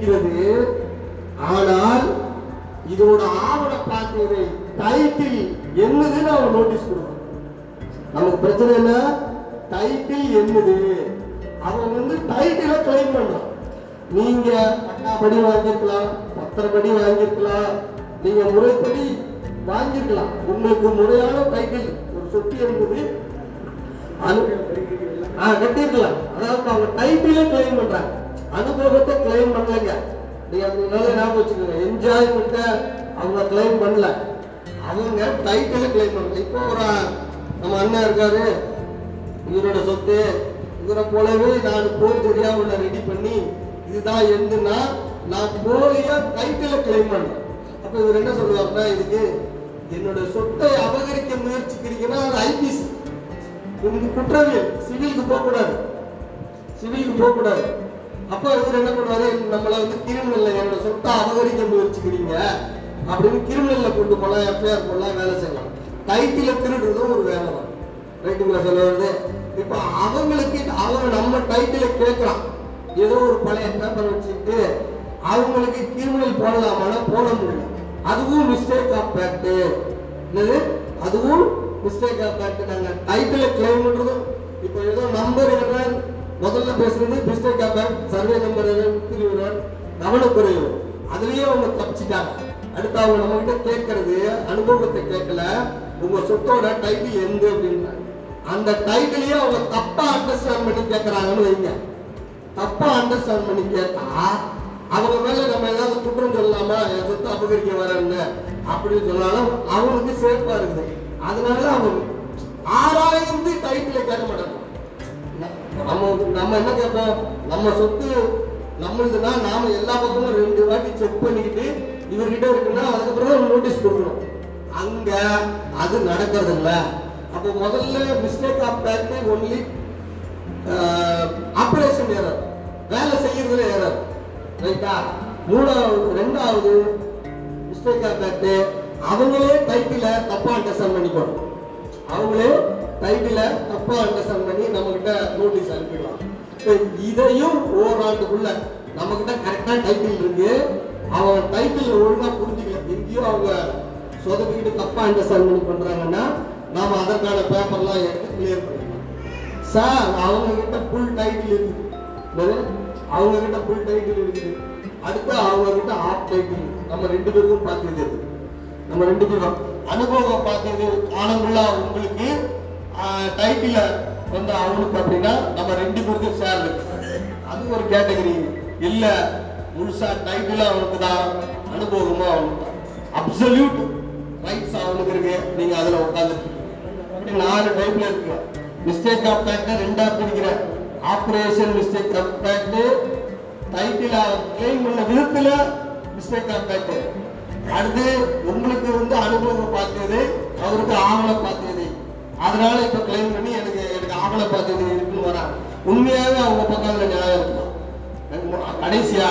இருக்கிறது. ஆனால் இதோட ஆவண பாத்திரை டைட்டில் என்னதுன்னு அவன் நோட்டீஸ் கொடுக்கணும் நமக்கு பிரச்சனை என்ன? டைட்டில் என்னது அவன் வந்து டைட்டில கிளைம் பண்ணலாம் நீங்க பட்டாப்படி வாங்கியிருக்கலாம் பத்திரப்படி வாங்கியிருக்கலாம் நீங்க முறைப்படி வாங்கிருக்கலாம் உங்களுக்கு முறையான டைட்டில் ஒரு சொத்து என்பது கட்டிருக்கலாம் அதாவது அவங்க டைட்டிலே கிளைம் பண்றாங்க. அனுபவத்தை கிளைம் பண்ணலைங்க. நீங்க அதனால நல்லா ஞாபகம் வச்சுக்கோங்க. என்ஜாய்மெண்ட்டை அவங்க கிளைம் பண்ணல. அவங்க டைட்டில கிளைம் பண்ணல. இப்போ ஒரு நம்ம அண்ணன் இருக்காரு. இவரோட சொத்து. இவரை போலவே நான் போய் தெரியாம ரெடி பண்ணி இதுதான் எந்துன்னா நான் போலியா டைட்டில கிளைம் பண்றேன் அப்ப இவர் என்ன சொல்லுவாருன்னா இதுக்கு என்னோட சொத்தை அபகரிக்க முயற்சிக்கிறீங்கன்னா அது ஐபிசி உங்களுக்கு குற்றவியல். சிவிலுக்கு போகக்கூடாது. சிவிலுக்கு போகக்கூடாது. அப்ப இவர் என்ன பண்ணுவாரு? நம்மள வந்து கிரிமினல்ல என்னோட சொத்தை அபகரிக்க முயற்சிக்கிறீங்க. அப்படின்னு கிரிமினல்ல கொண்டு போலாம் எஃப்ஐஆர் போடலாம் வேலை செய்யலாம். டைட்டில திருடுறதும் ஒரு வேலை தான். ரைட்டுங்களா சொல்ல வருது. இப்ப அவங்களுக்கு அவங்க நம்ம டைட்டில கேட்கலாம் ஏதோ ஒரு பழைய பேப்பர் வச்சுட்டு அவங்களுக்கு கிரிமினல் போடலாமான்னா போட முடியல. அதுவும் மிஸ்டேக் ஆஃப் ஃபேக்ட் என்னது? அதுவும் மிஸ்டேக் ஆஃப் ஃபேக்ட் நாங்க டைட்டில கிளைம் பண்றதும் இப்போ ஏதோ நம்பர் என்ன முதல்ல பேசுறது mistake of survey number error உத்திரிவுனர் கவனக்குறைவு. அதுலயே அவங்க தப்பிச்சிட்டாங்க. அடுத்து அவங்க நம்ம கிட்ட கேட்கறது அனுபவத்தை கேட்கல. உங்க சொத்தோட டைட்டில் எந்த அப்படின்னா அந்த டைட்டிலையே அவங்க தப்பா அண்டர்ஸ்டாண்ட் பண்ணி கேட்கறாங்கன்னு வைங்க. தப்பா அண்டர்ஸ்டாண்ட் பண்ணி கேட்டா அவங்க மேல நம்ம ஏதாவது குற்றம் சொல்லலாமா என் சொத்தை அபகரிக்க வரேன்னு அப்படின்னு சொன்னாலும் அவங்களுக்கு சேஃபா இருக்குது. அதனால அவங்க ஆராய்ந்து டைட்டில கேட்க மாட்டாங்க. நம்ம என்ன கேட்போம்? நம்ம சொத்து நம்மளுதுன்னா நாம எல்லா பக்கமும் ரெண்டு வாட்டி செக் பண்ணிக்கிட்டு இவர்கிட்ட இருக்குன்னா அதுக்கப்புறம் நோட்டீஸ் கொடுக்கணும் அங்க அது நடக்கிறது இல்ல. அப்போ முதல்ல mistake of fact only operation error வேலை செய்யறதுல ஏரர் ரைட்டா மூணாவது ரெண்டாவது மிஸ்டேக் ஆஃப் பேக்ட் அவங்களே டைட்டில தப்பா டெசன் பண்ணிக்கணும். அவங்களே டைட்டில தப்பா அண்டர்ஸ்டாண்ட் பண்ணி நம்ம கிட்ட நோட்டீஸ் அனுப்பிடலாம். இப்ப இதையும் ஓராண்டுக்குள்ள நம்ம கிட்ட கரெக்டா டைட்டில் இருக்கு. அவன் டைட்டில் ஒழுங்கா புரிஞ்சுக்கல. எங்கேயோ அவங்க சொதப்பிக்கிட்டு தப்பா அண்டர்ஸ்டாண்ட் பண்ணி பண்றாங்கன்னா நாம அதற்கான பேப்பர்லாம் எடுத்து கிளியர் பண்ணிக்கலாம் சார் அவங்க கிட்ட ஃபுல் டைட்டில் இருக்குது. அவங்க கிட்ட ஃபுல் டைட்டில் இருக்குது. அடுத்து அவங்க கிட்ட ஆஃப் டைட்டில் நம்ம ரெண்டு பேருக்கும் பார்த்தது நம்ம ரெண்டு பேரும் அனுபவம் பார்த்தது ஆனங்குள்ளா உங்களுக்கு டைட்டில் வந்து அவனுக்கு அப்படின்னா நம்ம ரெண்டு பேருக்கும் சேர்ந்து அது ஒரு கேட்டகரி. இல்லை முழுசா டைட்டில் அவனுக்கு தான் அனுபவமும் அவனுக்கு தான். அப்சல்யூட் ரைட்ஸ் அவனுக்கு இருக்கு. நீங்க அதுல உட்கார்ந்து இப்படி நாலு டைப்ல இருக்கு மிஸ்டேக் ஆஃப் ஃபேக்ட் ரெண்டா பிரிக்கிறேன். Operation mistake of fact title claim உள்ள விதத்துல மிஸ்டேக் ஆஃப் ஃபேக்ட் அடுத்து உங்களுக்கு வந்து அனுபவம் பார்த்தது அவருக்கு ஆவண பார்த்தது. அதனால இப்ப கிளைம் பண்ணி எனக்கு எனக்கு ஆவலை பார்த்து இருக்குன்னு வராங்க. உண்மையாவே அவங்க பக்கத்துல நியாயம் இருக்கும் கடைசியா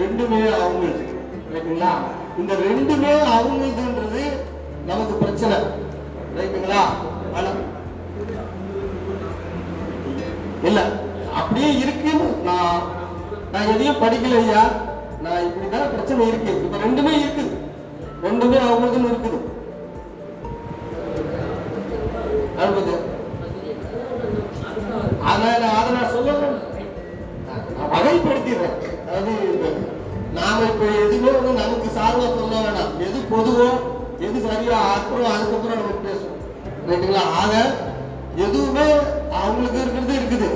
ரெண்டுமே அவங்களுக்கு ரைட்டுங்களா? இந்த ரெண்டுமே அவங்களுக்குன்றது நமக்கு பிரச்சனை. ரைட்டுங்களா? இல்ல அப்படியே இருக்குன்னு நான் நான் எதையும் படிக்கல ஐயா. நான் இப்படிதான் பிரச்சனை இருக்கு. இப்ப ரெண்டுமே இருக்குது. ரெண்டுமே அவங்களுக்குன்னு இருக்குது. ஆக எதுவுமே அவங்களுக்கு இருக்கிறது இருக்குது.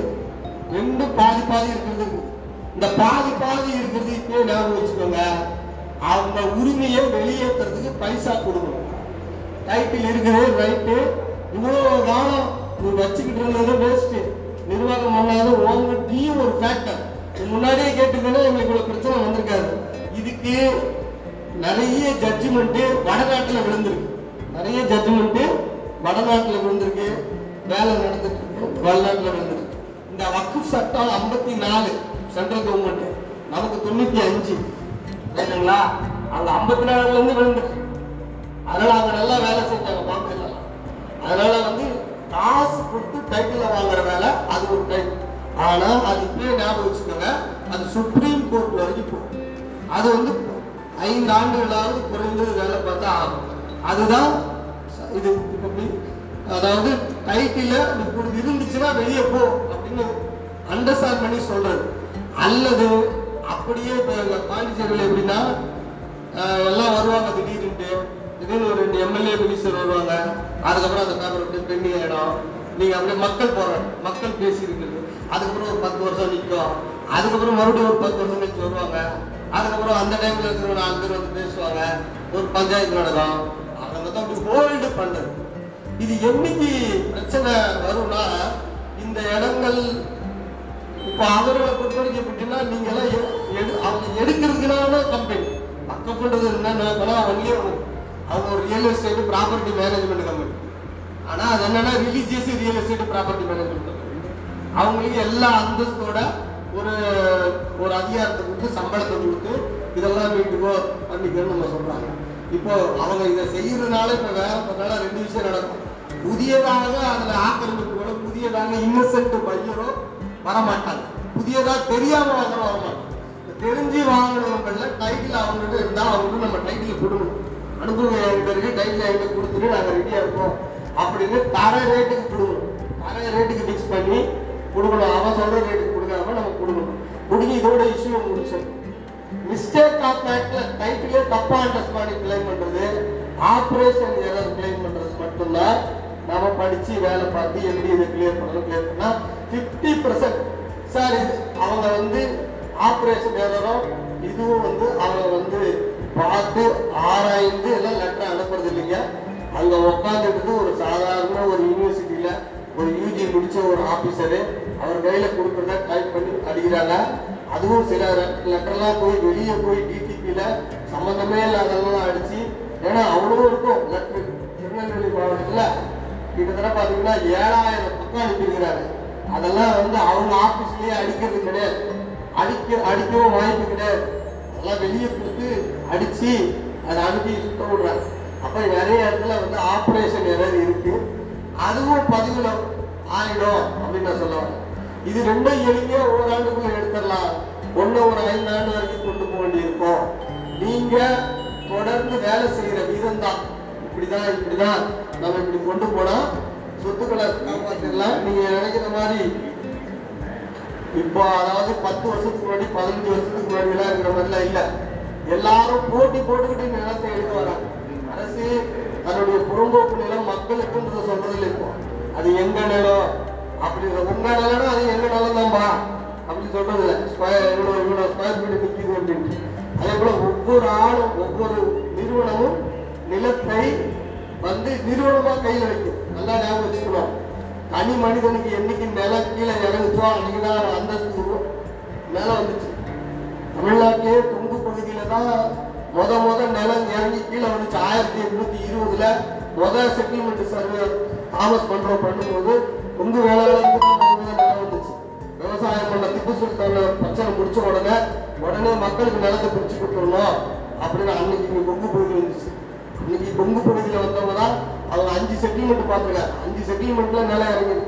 ரெண்டும் பாதி பாதி இருக்கிறது இந்த பாதி பாதி இருக்கிறது இப்போ ஞாபகம் வச்சுக்கோங்க. அவங்க உரிமையை வெளியேற்றுறதுக்கு பைசா கொடுக்கணும். டைட்டில் இருக்குது ரைட்டு. இவ்வளவு காலம் நீ வச்சுக்கிட்டு இருந்தது வேஸ்ட் நிர்வாகம் பண்ணாத உங்ககிட்டயும் ஒரு ஃபேக்டர் முன்னாடியே கேட்டிருந்தேன்னா எங்களுக்கு இவ்வளவு பிரச்சனை வந்திருக்காது. இதுக்கு நிறைய ஜட்ஜ்மெண்ட் வடநாட்டுல விழுந்திருக்கு. நிறைய ஜட்ஜ்மெண்ட் வடநாட்டில் விழுந்திருக்கு வேலை நடந்துட்டு இருக்கு வடநாட்டுல விழுந்திருக்கு. இந்த வக்கு சட்டம் ஐம்பத்தி நாலு சென்ட்ரல் கவர்மெண்ட் நமக்கு தொண்ணூத்தி அஞ்சு. ரைட்டுங்களா அந்த ஐம்பத்தி நாலுல இருந்து விழுந்துருக்கு. அதனால அவங்க நல்லா வேலை செஞ்சாங்க பாம்பேலாம் அதனால வந்து காசு கொடுத்து டைட்டில் வாங்குற வேலை அது ஒரு டைப் ஆனா அது இப்பயே ஞாபகம் வச்சுக்கோங்க அது சுப்ரீம் கோர்ட் வரைக்கும் போகும். அது வந்து ஐந்து ஆண்டுகளாவது குறைந்தது வேலை பார்த்தா ஆகும். அதுதான் இது இப்ப அதாவது டைட்டில் இப்படி இருந்துச்சுன்னா வெளியே போ அப்படின்னு அண்டர்ஸ்டாண்ட் பண்ணி சொல்றது. அல்லது அப்படியே இப்போ எங்கள் பாண்டிச்சேரியில் எப்படின்னா எல்லாம் வருவாங்க திடீர்னுட்டு. திடீர்னு ஒரு ரெண்டு எம்எல்ஏ மினிஸ்டர் வருவாங்க. அதுக்கப்புறம் அந்த பேப்பர் அப்படியே பெண்டிங் ஆகிடும் நீங்கள் அப்படியே மக்கள் போகிற மக்கள் பேசியிருக்கிறது. அதுக்கப்புறம் ஒரு பத்து வருஷம் நிற்கும். அதுக்கப்புறம் மறுபடியும் ஒரு பத்து வருஷம் கழிச்சு வருவாங்க. அதுக்கப்புறம் அந்த டைம்ல இருக்கிற நாலு பேர் வந்து பேசுவாங்க. ஒரு பஞ்சாயத்து நடக்கும். அவங்க அப்படி ஹோல்டு பண்றது இது என்னைக்கு பிரச்சனை வரும்னா இந்த இடங்கள் இப்போ அவர்களை பொறுத்த வரைக்கும் எப்படின்னா நீங்க எல்லாம் அவங்க எடுக்கிறதுனால கம்பெனி பக்கம் பண்றது என்னன்னா ஒன்லி அவங்க ஒரு real estate property management company ஆனா அது என்னன்னா religious real estate property management company அவங்களுக்கு எல்லா அந்தஸ்தோட ஒரு ஒரு அதிகாரத்தை கொடுத்து சம்பளத்தை கொடுத்து இதெல்லாம் வீட்டுக்கோ அப்படின்னு நம்ம சொல்றாங்க. இப்போ அவங்க இதை செய்யறதுனால இப்ப வேற பண்ணால ரெண்டு விஷயம் நடக்கும். புதியதாக அதுல ஆக்கிரமிப்புகளோ புதியதாக இன்னசென்ட் பையரோ வரமாட்டாங்க. புதியதா தெரியாம வாங்குற வரமாட்டாங்க. தெரிஞ்சு வாங்கினவங்கள்ல டைட்டில் அவங்ககிட்ட இருந்தா அவங்களுக்கு நம்ம டைட்டில் கொடுக்கணும். அனுபவம் என்கிட்ட இருக்கு டைட்டில் என்கிட்ட கொடுத்துட்டு நாங்க ரெடியா இருக்கோம் அப்படின்னு தர ரேட்டுக்கு கொடுக்கணும். தர ரேட்டுக்கு ஃபிக்ஸ் பண்ணி கொடுக்கணும். அவன் சொல்ற ரேட்டுக்கு கொடுக்காம நம்ம கொடுக்கணும். முடிஞ்சு இதோட இஷ்யூ முடிச்சோம் மிஸ்டேக் ஆஃப் ஆக்ட்ல டைட்டிலே தப்பா அண்டர்ஸ்ட் பண்ணி கிளைம் பண்றது. ஆபரேஷன் எரர் கிளைம் பண்றது மட்டும்தான் நம்ம படிச்சு வேலை பார்த்து எப்படி இதை கிளியர் பண்ணணும் கிளியர் பண்ணா ஃபிஃப்டி பர்சன்ட் சார் இது அவங்க வந்து ஆபரேஷன் எரரோ இதுவும் வந்து அவங்க வந்து பார்த்து ஆராய்ந்து எல்லாம் லெட்டர் அனுப்புறது இல்லைங்க. அங்க உட்காந்துட்டு ஒரு சாதாரண ஒரு யூனிவர்சிட்டியில ஒரு யூஜி முடிச்ச ஒரு ஆபீசரு அவர் கையில கொடுக்குறத டைப் பண்ணி அடிக்கிறாங்க. அதுவும் சில லெட்டர்லாம் போய் வெளியே போய் டிடிபியில் சம்மந்தமே இல்லாதவங்களாம் அடிச்சு ஏன்னா அவ்வளோ இருக்கும். லெட்டர் திருநெல்வேலி மாவட்டத்தில் கிட்டத்தட்ட பார்த்தீங்கன்னா ஏழாயிரம் பக்கம் அனுப்பியிருக்கிறாரு. அதெல்லாம் வந்து அவங்க ஆஃபீஸ்லேயே அடிக்கிறது கிடையாது. அடிக்க அடிக்கவும் வாய்ப்பு கிடையாது. அதெல்லாம் வெளியே கொடுத்து அடித்து அதை அனுப்பி சுத்த விடுறாங்க அப்போ நிறைய இடத்துல வந்து ஆப்ரேஷன் எரர் இருக்குது அதுவும் பதிவில் ஆயிடும் அப்படின்னு நான் சொல்லுவேன் இது ரெண்டும் எளிமையா ஓராண்டுக்குள்ள எடுத்துடலாம். ஒண்ணு ஒரு ஐந்து ஆண்டு வரைக்கும் கொண்டு போக வேண்டியிருக்கும். நீங்க தொடர்ந்து வேலை செய்யற விதம் தான் இப்படிதான் இப்படிதான். நம்ம இப்படி கொண்டு போனா சொத்துக்களை காப்பாற்றிடலாம் நீங்க நினைக்கிற மாதிரி இப்போ அதாவது பத்து வருஷத்துக்கு முன்னாடி பதினஞ்சு வருஷத்துக்கு முன்னாடி எல்லாம் இருக்கிற மாதிரிலாம் இல்ல. எல்லாரும் போட்டி போட்டுக்கிட்டு நிலத்தை எடுத்து வராங்க. அரசு தன்னுடைய புறம்போக்கு நிலம் மக்களுக்குன்றத சொல்றது இப்போ. அது எங்க நிலம்? அப்படி உங்க நிலம்னா அது எங்க நிலம் தான்பா அப்படி சொல்றது ஸ்கொயர் இவ்வளவு இவ்வளவு ஸ்கொயர் ஃபீட் நிக்குது அப்படின்ட்டு அதே போல ஒவ்வொரு ஆளும் ஒவ்வொரு நிறுவனமும் நிலத்தை வந்து நிறுவனமா கையில் வைக்கும். நல்லா ஞாபகம் வச்சுக்கணும். தனி மனிதனுக்கு என்னைக்கு நிலம் கீழே இறங்குச்சோ அன்னைக்குதான் அந்தஸ்து உரு- வந்துச்சு. தமிழ்நாட்டிலே துங்கு பகுதியில தான் முத முத நிலம் இறங்கி கீழே வந்துச்சு. ஆயிரத்தி எட்நூத்தி இருபதுல முத செட்டில்மெண்ட் சர்வே தாமஸ் பண்றோம் பண்ணும்போது கொங்கு வேளாளருக்கு தான் நடந்துச்சு வந்துச்சு. விவசாயம் பண்ண திப்பு சுல்தான் பிரச்சனை முடிச்ச உடனே உடனே மக்களுக்கு நிலத்தை பிரிச்சு கொடுத்துடணும் அப்படின்னு அன்னைக்கு இங்கே கொங்கு பகுதி வந்துச்சு. இன்னைக்கு கொங்கு பகுதியில வந்தவங்க தான் அவங்க அஞ்சு செட்டில்மெண்ட் பார்த்துருக்காங்க. அஞ்சு செட்டில்மெண்ட்ல நிலம் இறங்குது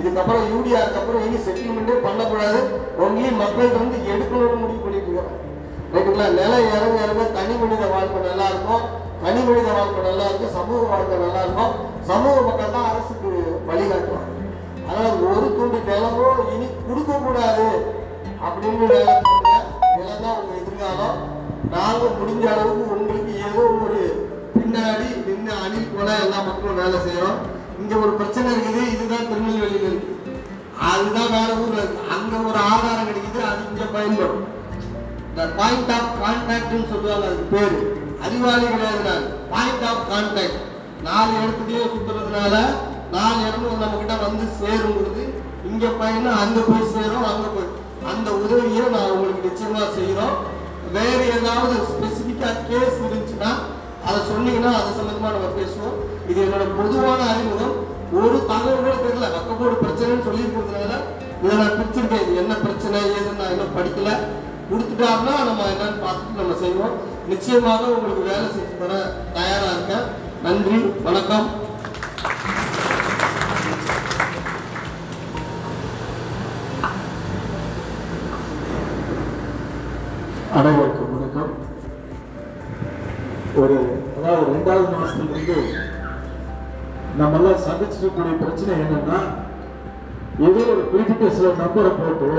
இதுக்கப்புறம் யூடிஆருக்கு அப்புறம் இனி செட்டில்மெண்ட்டே பண்ணக்கூடாது. ஒன்லி மக்கள் வந்து எடுக்கணும்னு முடிவு பண்ணிட்டு இருக்காங்க ரைட்டுங்களா? நிலம் இறங்க இறங்க தனி மனித வாழ்க்கை நல்லா இருக்கும். தனி மனித வாழ்க்கை நல்லா இருக்கும். சமூக வாழ்க்கை நல்லா இருக்கும். சமூக மக்கள் தான் அரசுக்கு வழிகாட்டுவாங்க. அதனால ஒரு துண்டு நிலமும் இனி கொடுக்க கூடாது அப்படின்னு வேலை நிலம் தான் உங்க எதிர்காலம். நாங்க முடிஞ்ச அளவுக்கு உங்களுக்கு ஏதோ ஒரு பின்னாடி நின்று அணி போல எல்லா மக்களும் வேலை செய்யறோம். இங்க ஒரு பிரச்சனை இருக்குது இதுதான் திருநெல்வேலியில் இருக்கு. அதுதான் வேற ஊர்ல இருக்கு. அங்க ஒரு ஆதாரம் கிடைக்குது அது இங்க பயன்படும். இந்த பாயிண்ட் ஆஃப் கான்டாக்ட்னு சொல்லுவாங்க அதுக்கு பேரு. அறிவாளி கிடையாது பாயிண்ட் ஆஃப் கான்டாக்ட் நாலு இடத்துலயே சுத்துறதுனால நாலு இடமும் நம்ம கிட்ட வந்து சேரும் பொழுது இங்க பயணம் அங்க போய் சேரும் அங்க போய். அந்த உதவியை நான் உங்களுக்கு நிச்சயமா செய்யறோம். வேற ஏதாவது ஸ்பெசிபிக்கா கேஸ் இருந்துச்சுன்னா அதை சொன்னீங்கன்னா அது சம்பந்தமா நம்ம பேசுவோம். இது என்னோட பொதுவான அறிமுகம். ஒரு தகவல் கூட தெரியல. பக்கம்போடு பிரச்சனைன்னு சொல்லி இருக்கிறதுனால இதை நான் பிரிச்சிருக்கேன். இது என்ன பிரச்சனை ஏதுன்னு நான் இன்னும் படிக்கல. கொடுத்துட்டாருன்னா நம்ம என்னன்னு பார்த்துட்டு நம்ம செய்வோம். நிச்சயமாக உங்களுக்கு வேலை செஞ்சு தர தயாரா இருக்கேன். நன்றி வணக்கம். அனைவருக்கும் வணக்கம். ஒரு அதாவது ரெண்டாவது மாசத்திலிருந்து நம்ம எல்லாம் சந்திச்சிருக்கக்கூடிய பிரச்சனை என்னன்னா ஏதோ ஒரு குறிப்பிட்ட சில நம்பரை போட்டு